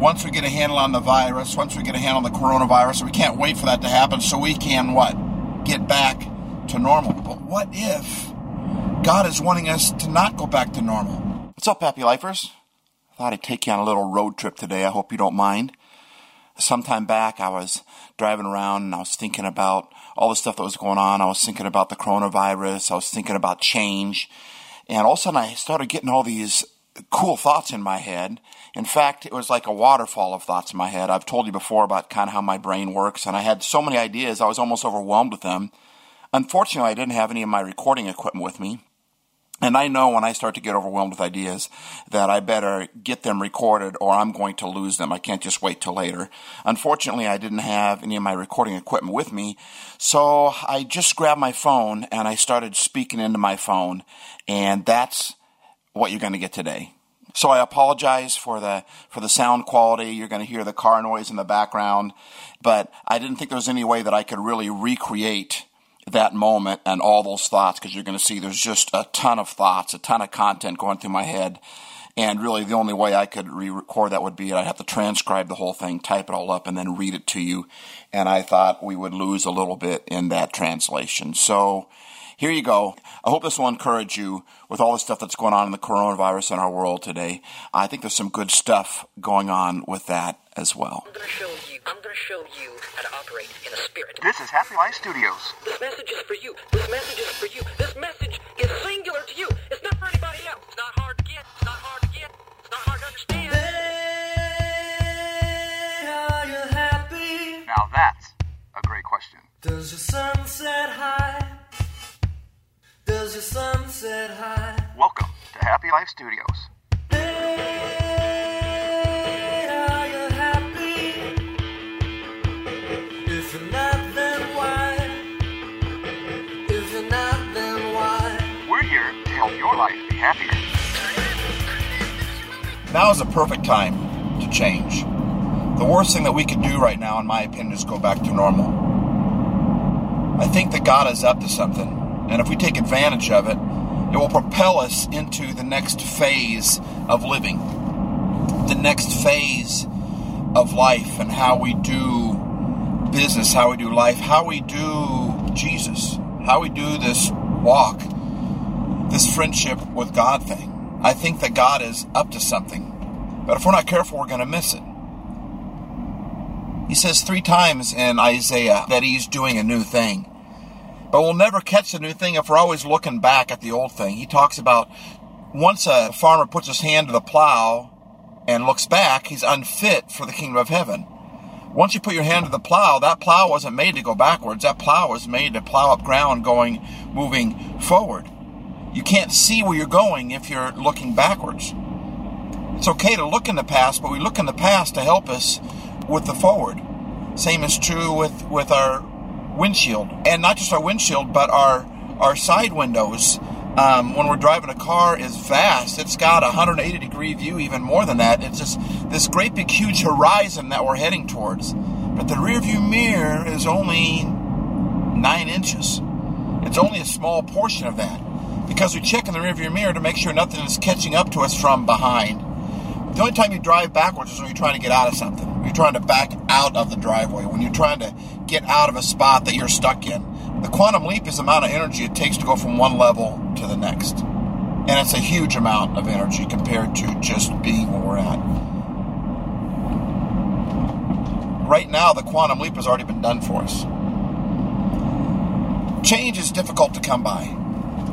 once we get a handle on the virus, once we get a handle on the coronavirus, we can't wait for that to happen so we can what? Get back to normal. But what if God is wanting us to not go back to normal? What's up, happy lifers? I thought I'd take you on a little road trip today. I hope you don't mind. Sometime back, I was driving around and I was thinking about all the stuff that was going on. I was thinking about the coronavirus. I was thinking about change. And all of a sudden, I started getting all these cool thoughts in my head. In fact, it was like a waterfall of thoughts in my head. I've told you before about kind of how my brain works, and I had so many ideas, I was almost overwhelmed with them. Unfortunately, I didn't have any of my recording equipment with me. And I know when I start to get overwhelmed with ideas that I better get them recorded or I'm going to lose them. I can't just wait till later. Unfortunately, I didn't have any of my recording equipment with me. So I just grabbed my phone and I started speaking into my phone. And that's what you're going to get today. So I apologize for the for the sound quality. You're going to hear the car noise in the background, but I didn't think there was any way that I could really recreate that moment and all those thoughts because you're going to see there's just a ton of thoughts, a ton of content going through my head. And really, the only way I could re record that would be I'd have to transcribe the whole thing, type it all up, and then read it to you. And I thought we would lose a little bit in that translation. So here you go. I hope this will encourage you with all the stuff that's going on in the coronavirus in our world today. I think there's some good stuff going on with that as well. I'm gonna show you. I'm gonna show you how to operate in the spirit. This is Happy Life Studios. This message is for you. This message is for you. This message is singular to you. It's not for anybody else. It's not hard to get. It's not hard to get. It's not hard to understand. Are you happy? Now that's a great question. Does your sunset high? Does your sunset high? Welcome to Happy Life Studios. Hey, are you happy? If you're not, then why? If you're not, then why? We're here to help your life be happier. Now is the perfect time to change. The worst thing that we could do right now, in my opinion, is go back to normal. I think that God is up to something. And if we take advantage of it, it will propel us into the next phase of living, the next phase of life, and how we do business, how we do life, how we do Jesus, how we do this walk, this friendship with God thing. I think that God is up to something. But if we're not careful, we're going to miss it. He says three times in Isaiah that he's doing a new thing. But we'll never catch the new thing if we're always looking back at the old thing. He talks about once a farmer puts his hand to the plow and looks back, he's unfit for the kingdom of heaven. Once you put your hand to the plow, that plow wasn't made to go backwards. That plow was made to plow up ground going, moving forward. You can't see where you're going if you're looking backwards. It's okay to look in the past, but we look in the past to help us with the forward. Same is true with, with our windshield, and not just our windshield, but our our side windows. Um, when we're driving a car is vast. It's got a 180 degree view, even more than that. It's just this great big huge horizon that we're heading towards. But the rear view mirror is only nine inches. It's only a small portion of that because we check in the rear view mirror to make sure nothing is catching up to us from behind. The only time you drive backwards is when you're trying to get out of something. You're trying to back out of the driveway. When you're trying to get out of a spot that you're stuck in. The quantum leap is the amount of energy it takes to go from one level to the next. And it's a huge amount of energy compared to just being where we're at. Right now, the quantum leap has already been done for us. Change is difficult to come by.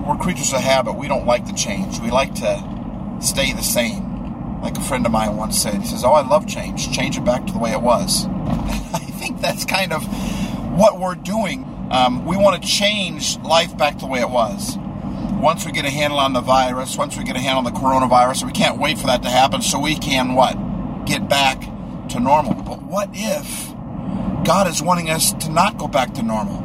We're creatures of habit. We don't like the change. We like to stay the same. Like a friend of mine once said, he says, Oh, I love change. Change it back to the way it was. Think that's kind of what we're doing. Um, we want to change life back to the way it was. Once we get a handle on the virus, once we get a handle on the coronavirus, we can't wait for that to happen so we can what? Get back to normal. But what if God is wanting us to not go back to normal?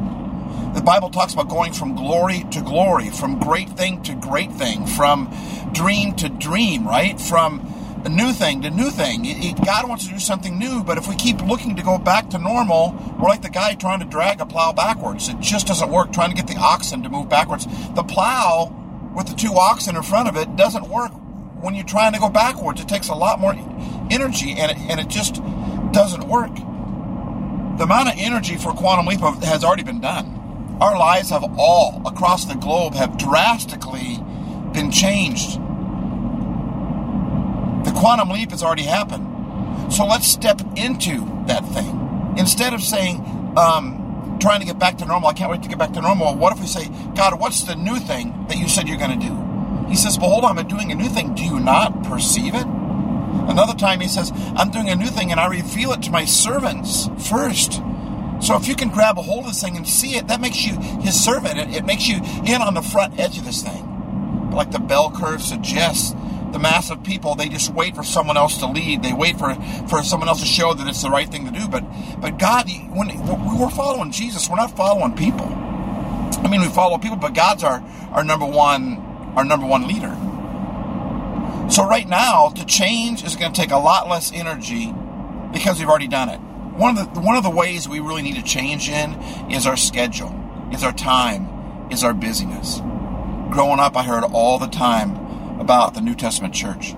The Bible talks about going from glory to glory, from great thing to great thing, from dream to dream, right? From a new thing the new thing. God wants to do something new, but if we keep looking to go back to normal, we're like the guy trying to drag a plow backwards. It just doesn't work, trying to get the oxen to move backwards. The plow with the two oxen in front of it doesn't work when you're trying to go backwards. It takes a lot more energy and it, and it just doesn't work. The amount of energy for quantum leap has already been done. Our lives have all across the globe have drastically been changed. The quantum leap has already happened. So let's step into that thing. Instead of saying, um, trying to get back to normal, I can't wait to get back to normal. What if we say, God, what's the new thing that you said you're going to do? He says, Behold, I'm doing a new thing. Do you not perceive it? Another time he says, I'm doing a new thing and I reveal it to my servants first. So if you can grab a hold of this thing and see it, that makes you his servant. It, it makes you in on the front edge of this thing. Like the bell curve suggests, the mass of people, they just wait for someone else to lead. They wait for, for someone else to show that it's the right thing to do. But, but God, when we're following Jesus, we're not following people. I mean, we follow people, but God's our, our number one, our number one leader. So right now, to change is going to take a lot less energy because we've already done it. One of the one of the ways we really need to change in is our schedule, is our time, is our busyness. Growing up, I heard all the time about the New Testament church.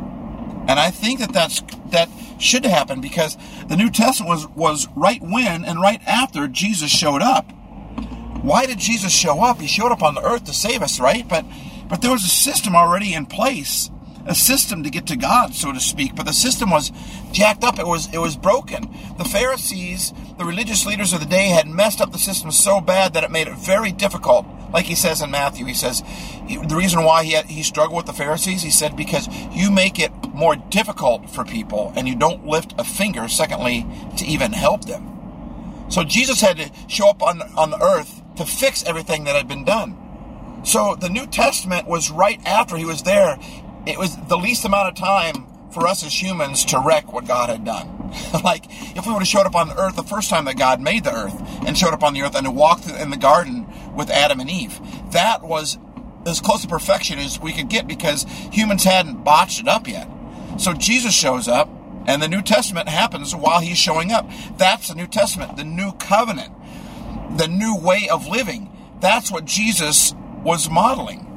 And I think that that's, that should happen because the New Testament was, was right when and right after Jesus showed up. Why did Jesus show up? He showed up on the earth to save us, right? But, but there was a system already in place, a system to get to God, so to speak. But the system was jacked up. It was, it was broken. The Pharisees, the religious leaders of the day had messed up the system so bad that it made it very difficult like he says in Matthew, he says the reason why he had, he struggled with the Pharisees, he said because you make it more difficult for people and you don't lift a finger. Secondly, to even help them. So Jesus had to show up on on the earth to fix everything that had been done. So the New Testament was right after he was there. It was the least amount of time for us as humans to wreck what God had done. like if we would have showed up on the earth the first time that God made the earth and showed up on the earth and walked in the garden with Adam and Eve, that was as close to perfection as we could get because humans hadn't botched it up yet. So Jesus shows up and the New Testament happens while he's showing up. That's the New Testament, the new covenant, the new way of living. That's what Jesus was modeling.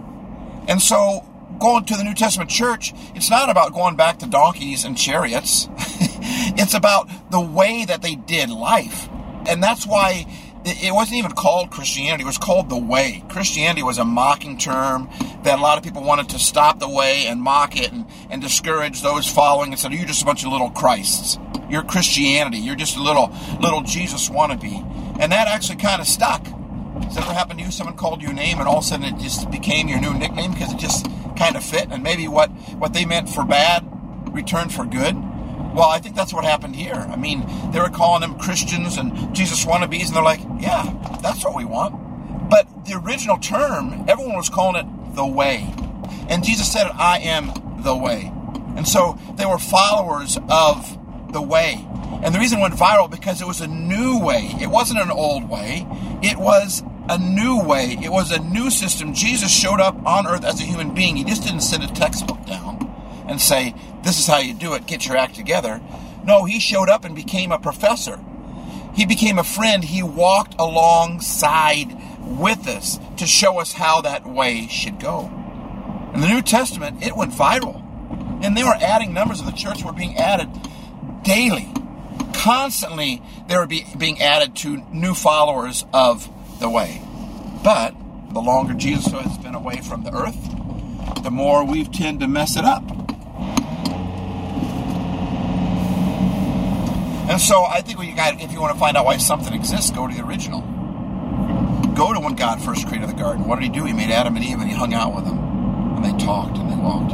And so going to the New Testament church, it's not about going back to donkeys and chariots. it's about the way that they did life. And that's why it wasn't even called Christianity, it was called the way. Christianity was a mocking term that a lot of people wanted to stop the way and mock it and, and discourage those following and said, You're just a bunch of little Christs. You're Christianity. You're just a little little Jesus wannabe. And that actually kind of stuck. Has ever happened to you? Someone called you a name and all of a sudden it just became your new nickname because it just kind of fit and maybe what, what they meant for bad returned for good? Well, I think that's what happened here. I mean, they were calling them Christians and Jesus wannabes, and they're like, yeah, that's what we want. But the original term, everyone was calling it the way. And Jesus said, I am the way. And so they were followers of the way. And the reason it went viral because it was a new way. It wasn't an old way. It was a new way. It was a new system. Jesus showed up on earth as a human being. He just didn't send a textbook down and say, This is how you do it, get your act together. No, he showed up and became a professor. He became a friend. He walked alongside with us to show us how that way should go. In the New Testament, it went viral. And they were adding numbers of the church were being added daily. Constantly, they were be, being added to new followers of the way. But the longer Jesus has been away from the earth, the more we've tend to mess it up. And so I think got, if you want to find out why something exists, go to the original. Go to when God first created the garden. What did he do? He made Adam and Eve and he hung out with them. And they talked and they walked.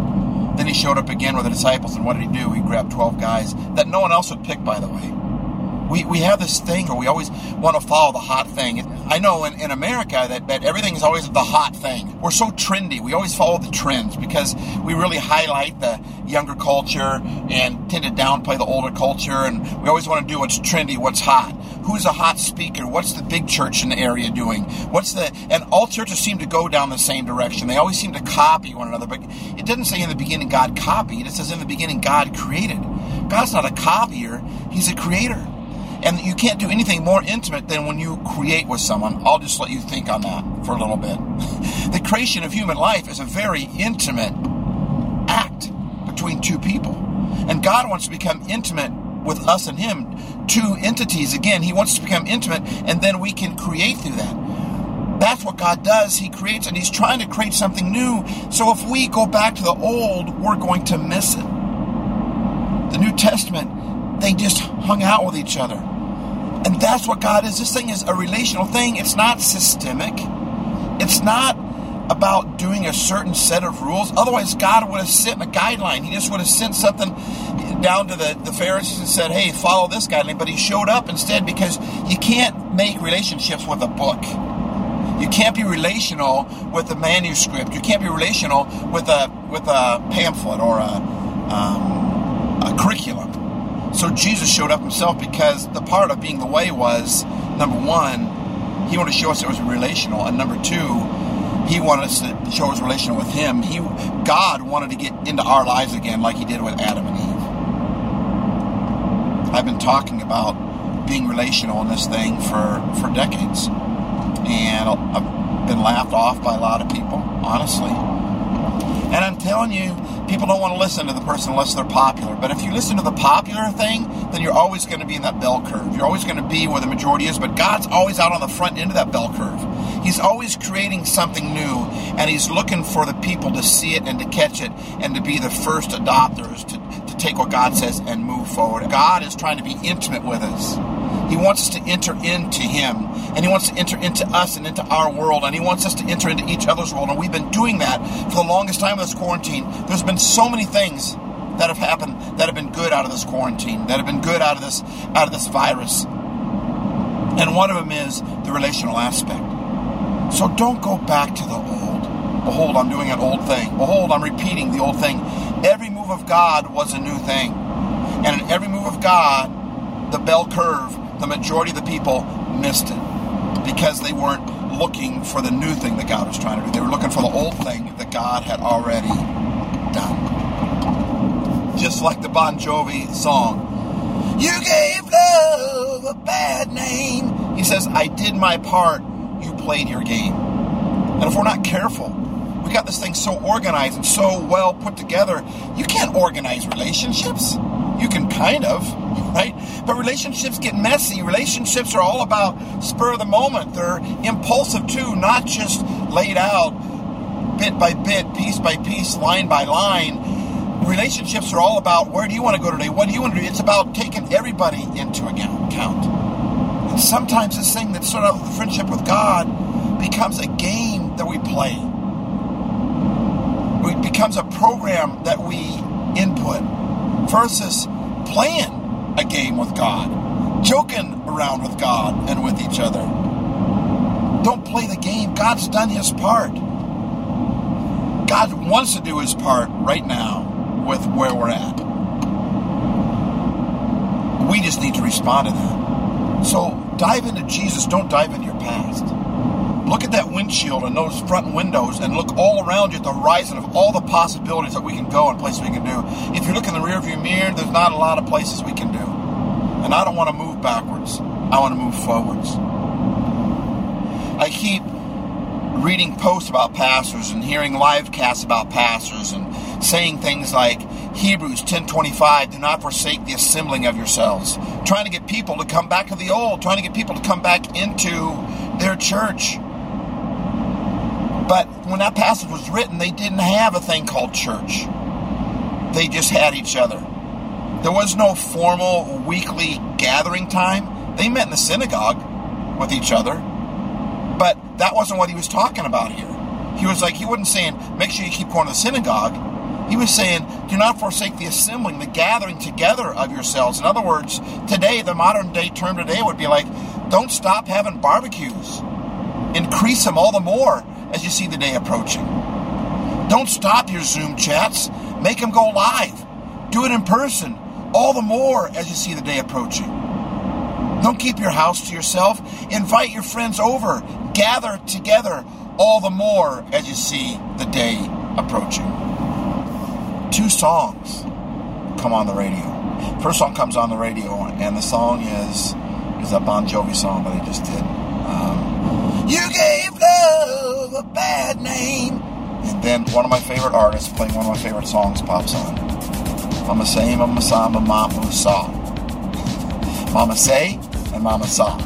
Then he showed up again with the disciples, and what did he do? He grabbed 12 guys that no one else would pick, by the way we, we have this thing where we always want to follow the hot thing. I know in, in America that, that everything is always the hot thing. We're so trendy. We always follow the trends because we really highlight the younger culture and tend to downplay the older culture. And we always want to do what's trendy, what's hot. Who's a hot speaker? What's the big church in the area doing? What's the, and all churches seem to go down the same direction. They always seem to copy one another, but it doesn't say in the beginning God copied. It says in the beginning God created. God's not a copier. He's a creator. And you can't do anything more intimate than when you create with someone. I'll just let you think on that for a little bit. the creation of human life is a very intimate act between two people. And God wants to become intimate with us and Him, two entities. Again, He wants to become intimate, and then we can create through that. That's what God does. He creates, and He's trying to create something new. So if we go back to the old, we're going to miss it. The New Testament, they just hung out with each other. And that's what God is. This thing is a relational thing. It's not systemic. It's not about doing a certain set of rules. Otherwise, God would have sent a guideline. He just would have sent something down to the, the Pharisees and said, hey, follow this guideline. But he showed up instead because you can't make relationships with a book. You can't be relational with a manuscript. You can't be relational with a with a pamphlet or a, um, a curriculum. So Jesus showed up himself because the part of being the way was number one, he wanted to show us it was relational, and number two, he wanted us to show his relational with him. He, God wanted to get into our lives again, like He did with Adam and Eve. I've been talking about being relational in this thing for for decades, and I've been laughed off by a lot of people, honestly. And I'm telling you, people don't want to listen to the person unless they're popular. But if you listen to the popular thing, then you're always going to be in that bell curve. You're always going to be where the majority is. But God's always out on the front end of that bell curve. He's always creating something new, and He's looking for the people to see it and to catch it and to be the first adopters to, to take what God says and move forward. God is trying to be intimate with us. He wants us to enter into Him, and He wants to enter into us and into our world, and He wants us to enter into each other's world. And we've been doing that for the longest time of this quarantine. There's been so many things that have happened that have been good out of this quarantine, that have been good out of this out of this virus. And one of them is the relational aspect. So don't go back to the old. Behold, I'm doing an old thing. Behold, I'm repeating the old thing. Every move of God was a new thing. And in every move of God, the bell curve, the majority of the people missed it because they weren't looking for the new thing that God was trying to do. They were looking for the old thing that God had already done. Just like the Bon Jovi song, You gave love a bad name. He says, I did my part, you played your game. And if we're not careful, we got this thing so organized and so well put together, you can't organize relationships. You can kind of, right? But relationships get messy. Relationships are all about spur of the moment. They're impulsive too, not just laid out bit by bit, piece by piece, line by line. Relationships are all about where do you want to go today? What do you want to do? It's about taking everybody into account. And sometimes this thing that sort of friendship with God becomes a game that we play. It becomes a program that we input versus playing a game with God, joking around with God and with each other. Don't play the game. God's done his part. God wants to do his part right now with where we're at. We just need to respond to that. So dive into Jesus, don't dive into your past. Look at that windshield and those front windows and look all around you at the horizon of all the possibilities that we can go and places we can do. If you look in the rearview mirror, there's not a lot of places we can do. And I don't want to move backwards. I want to move forwards. I keep reading posts about pastors and hearing live casts about pastors and saying things like Hebrews 10:25 do not forsake the assembling of yourselves trying to get people to come back to the old trying to get people to come back into their church when that passage was written they didn't have a thing called church they just had each other there was no formal weekly gathering time they met in the synagogue with each other but that wasn't what he was talking about here. He was like, he wasn't saying, make sure you keep going to the synagogue. He was saying, do not forsake the assembling, the gathering together of yourselves. In other words, today, the modern day term today would be like, don't stop having barbecues. Increase them all the more as you see the day approaching. Don't stop your Zoom chats. Make them go live. Do it in person all the more as you see the day approaching. Don't keep your house to yourself. Invite your friends over. Gather together all the more as you see the day approaching. Two songs come on the radio. First song comes on the radio, and the song is is a Bon Jovi song that I just did. Um, a bad name. And then one of my favorite artists playing one of my favorite songs pops on. Mama say, Mama saw, Mama saw. Mama say and Mama saw.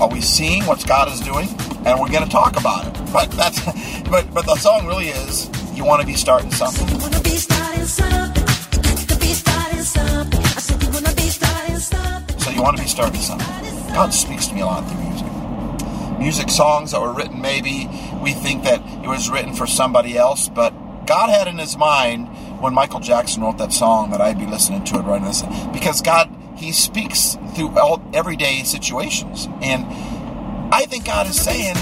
Are we seeing what God is doing? And we're going to talk about it. But that's, but but the song really is you want to be starting something. You wanna be starting something. You got to be starting something. I said you wanna be starting something. So you want to be starting something. God speaks to me a lot through music. Music songs that were written, maybe we think that it was written for somebody else, but God had in His mind when Michael Jackson wrote that song that I'd be listening to it right now. Because God, He speaks through all everyday situations, and I think God is saying,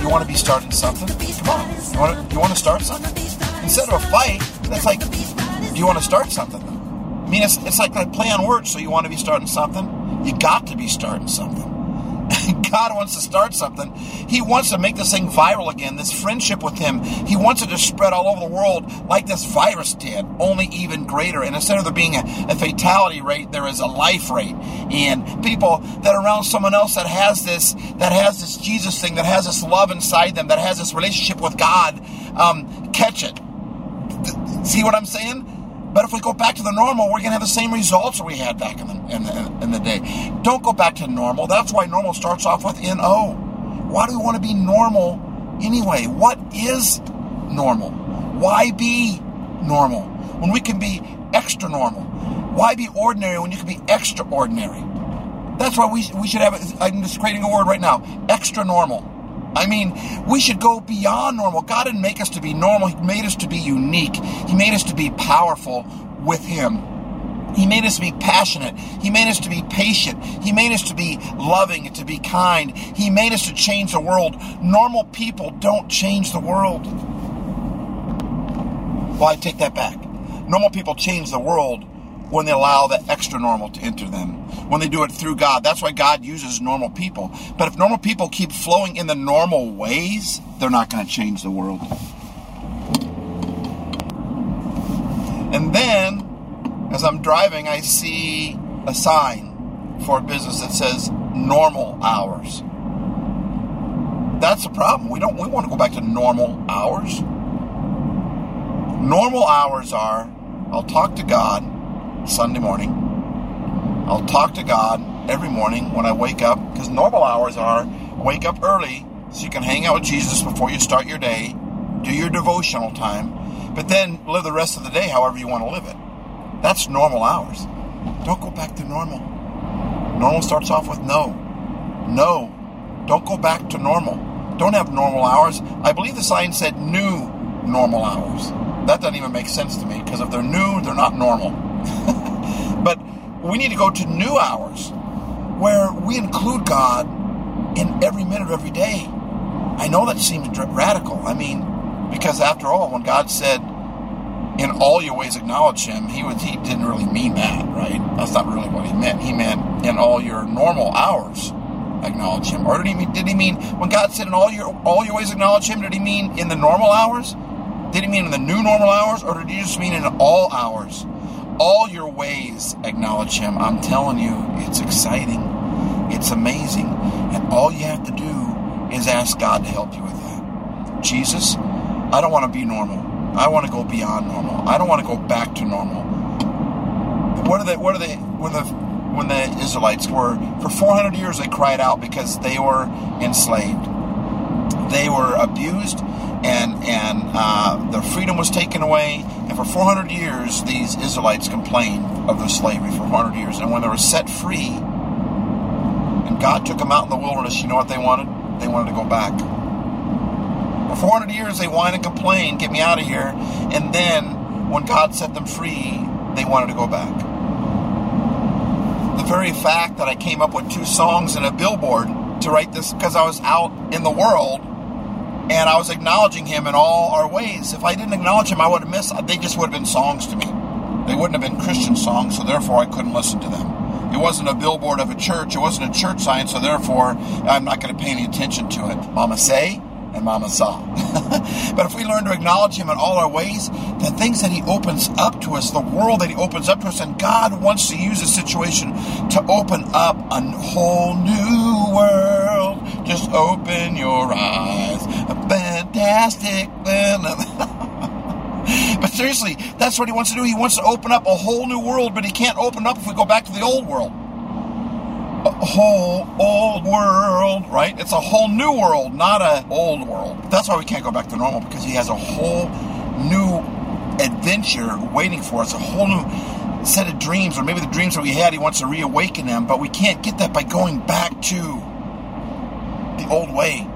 "You want to be starting something? Come on, you want to you want to start something instead of a fight. That's like, do you want to start something? I mean, it's, it's like that play on words. So you want to be starting something? You got to be starting something. God wants to start something. He wants to make this thing viral again, this friendship with Him. He wants it to spread all over the world like this virus did, only even greater. And instead of there being a, a fatality rate, there is a life rate. And people that are around someone else that has this, that has this Jesus thing, that has this love inside them, that has this relationship with God, um, catch it. See what I'm saying? But if we go back to the normal, we're going to have the same results we had back in the, in the, in the day. Don't go back to normal. That's why normal starts off with N-O. Why do we want to be normal anyway? What is normal? Why be normal when we can be extra normal? Why be ordinary when you can be extraordinary? That's why we, we should have, I'm just creating a word right now, extra normal. I mean, we should go beyond normal. God didn't make us to be normal. He made us to be unique. He made us to be powerful with Him. He made us to be passionate. He made us to be patient. He made us to be loving and to be kind. He made us to change the world. Normal people don't change the world. Well, I take that back. Normal people change the world when they allow the extra normal to enter them, when they do it through God. That's why God uses normal people. But if normal people keep flowing in the normal ways, they're not going to change the world. And then, as I'm driving, I see a sign for a business that says normal hours. That's the problem. We don't we want to go back to normal hours. Normal hours are I'll talk to God Sunday morning. I'll talk to God every morning when I wake up because normal hours are wake up early so you can hang out with Jesus before you start your day, do your devotional time, but then live the rest of the day however you want to live it. That's normal hours. Don't go back to normal. Normal starts off with no. No. Don't go back to normal. Don't have normal hours. I believe the sign said new normal hours. That doesn't even make sense to me because if they're new, they're not normal. but we need to go to new hours where we include God in every minute of every day. I know that seems radical. I mean, because after all, when God said, "In all your ways acknowledge Him," He was He didn't really mean that, right? That's not really what He meant. He meant in all your normal hours acknowledge Him, or did He mean? Did He mean when God said, "In all your all your ways acknowledge Him"? Did He mean in the normal hours? Did He mean in the new normal hours, or did He just mean in all hours? All your ways acknowledge him. I'm telling you, it's exciting. It's amazing. And all you have to do is ask God to help you with that. Jesus, I don't want to be normal. I want to go beyond normal. I don't want to go back to normal. What are they what are they when the when the Israelites were for 400 years they cried out because they were enslaved. They were abused and and uh, their freedom was taken away. And for 400 years, these Israelites complained of their slavery for 400 years. And when they were set free, and God took them out in the wilderness, you know what they wanted? They wanted to go back. For 400 years, they whined and complained, "Get me out of here!" And then, when God set them free, they wanted to go back. The very fact that I came up with two songs and a billboard to write this because I was out in the world and I was acknowledging him in all our ways. If I didn't acknowledge him, I would have missed. They just would have been songs to me. They wouldn't have been Christian songs, so therefore I couldn't listen to them. It wasn't a billboard of a church. It wasn't a church sign, so therefore I'm not going to pay any attention to it. Mama say and Mama saw. but if we learn to acknowledge Him in all our ways, the things that He opens up to us, the world that He opens up to us, and God wants to use a situation to open up a whole new world. Just open your eyes. A fantastic. but seriously, that's what he wants to do. He wants to open up a whole new world, but he can't open up if we go back to the old world. A whole old world, right? It's a whole new world, not a old world. That's why we can't go back to normal because he has a whole new adventure waiting for us, a whole new set of dreams, or maybe the dreams that we had, he wants to reawaken them, but we can't get that by going back to the old way.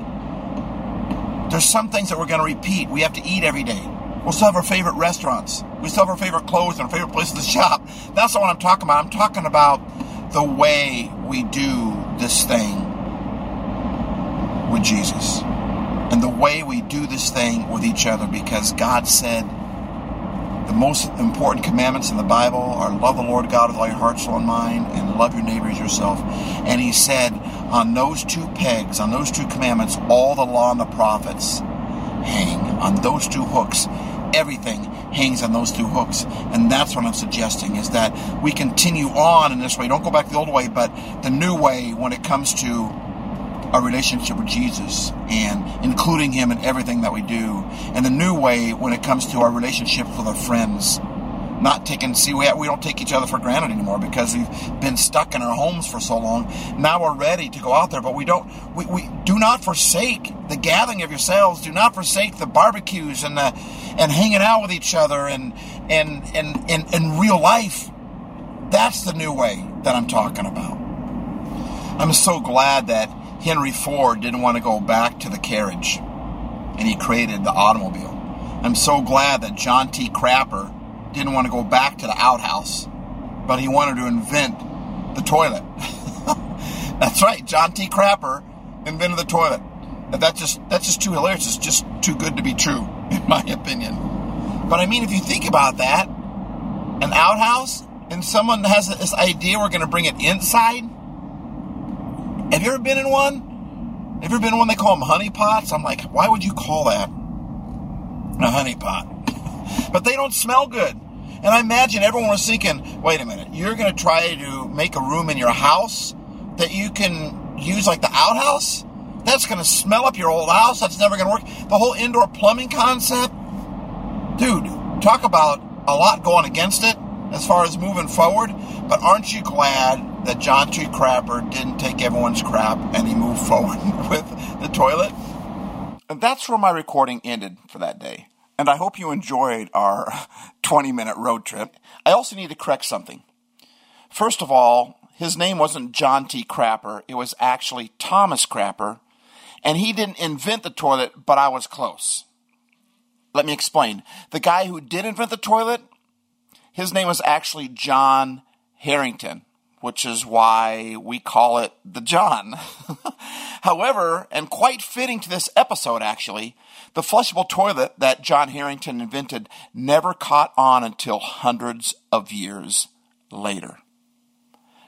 There's some things that we're going to repeat. We have to eat every day. We'll still have our favorite restaurants. We still have our favorite clothes and our favorite places to shop. That's not what I'm talking about. I'm talking about the way we do this thing with Jesus. And the way we do this thing with each other because God said the most important commandments in the Bible are love the Lord God with all your heart, soul, and mind, and love your neighbor as yourself. And He said, on those two pegs, on those two commandments, all the law and the prophets hang. On those two hooks, everything hangs on those two hooks. And that's what I'm suggesting is that we continue on in this way. Don't go back the old way, but the new way when it comes to our relationship with Jesus and including Him in everything that we do. And the new way when it comes to our relationships with our friends. Not taking, see, we, we don't take each other for granted anymore because we've been stuck in our homes for so long. Now we're ready to go out there, but we don't, we, we do not forsake the gathering of yourselves. Do not forsake the barbecues and the, and hanging out with each other and, and, and, and, in real life. That's the new way that I'm talking about. I'm so glad that Henry Ford didn't want to go back to the carriage and he created the automobile. I'm so glad that John T. Crapper didn't want to go back to the outhouse, but he wanted to invent the toilet. that's right, John T. Crapper invented the toilet. That's just that's just too hilarious. It's just too good to be true, in my opinion. But I mean, if you think about that, an outhouse, and someone has this idea we're going to bring it inside. Have you ever been in one? Have you ever been in one they call them honey pots? I'm like, why would you call that a honey pot? but they don't smell good. And I imagine everyone was thinking, wait a minute, you're going to try to make a room in your house that you can use like the outhouse? That's going to smell up your old house. That's never going to work. The whole indoor plumbing concept, dude, talk about a lot going against it as far as moving forward. But aren't you glad that John T. Crapper didn't take everyone's crap and he moved forward with the toilet? And that's where my recording ended for that day and I hope you enjoyed our 20 minute road trip. I also need to correct something. First of all, his name wasn't John T. Crapper, it was actually Thomas Crapper, and he didn't invent the toilet, but I was close. Let me explain. The guy who did invent the toilet, his name was actually John Harington, which is why we call it the John. However, and quite fitting to this episode actually, the flushable toilet that John Harington invented never caught on until hundreds of years later.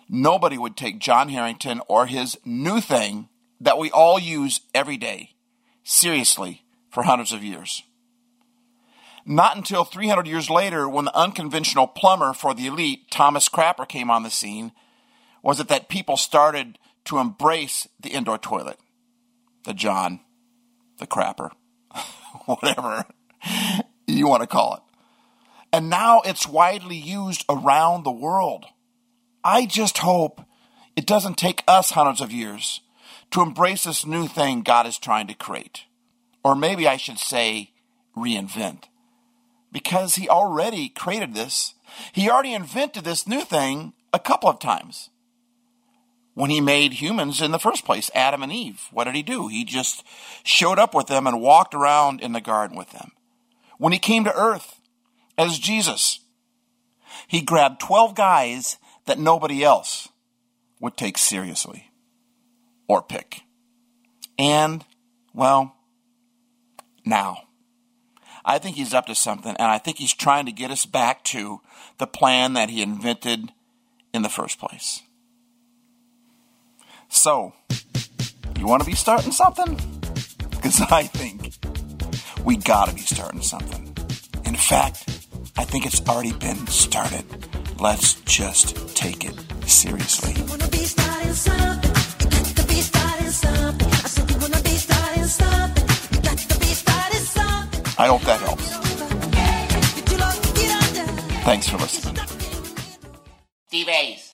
Nobody would take John Harington or his new thing that we all use every day seriously for hundreds of years. Not until 300 years later, when the unconventional plumber for the elite, Thomas Crapper, came on the scene, was it that people started to embrace the indoor toilet, the John, the Crapper. whatever you want to call it. And now it's widely used around the world. I just hope it doesn't take us hundreds of years to embrace this new thing God is trying to create. Or maybe I should say, reinvent. Because He already created this. He already invented this new thing a couple of times when he made humans in the first place, Adam and Eve. What did he do? He just showed up with them and walked around in the garden with them. When he came to earth as Jesus, he grabbed 12 guys that nobody else would take seriously or pick. And, well, now. I think he's up to something, and I think he's trying to get us back to the plan that he invented in the first place. So, you want to be starting something? Because I think we got to be starting something. In fact, I think it's already been started. Let's just take it seriously. I hope that helps. Thanks for listening. D-Base.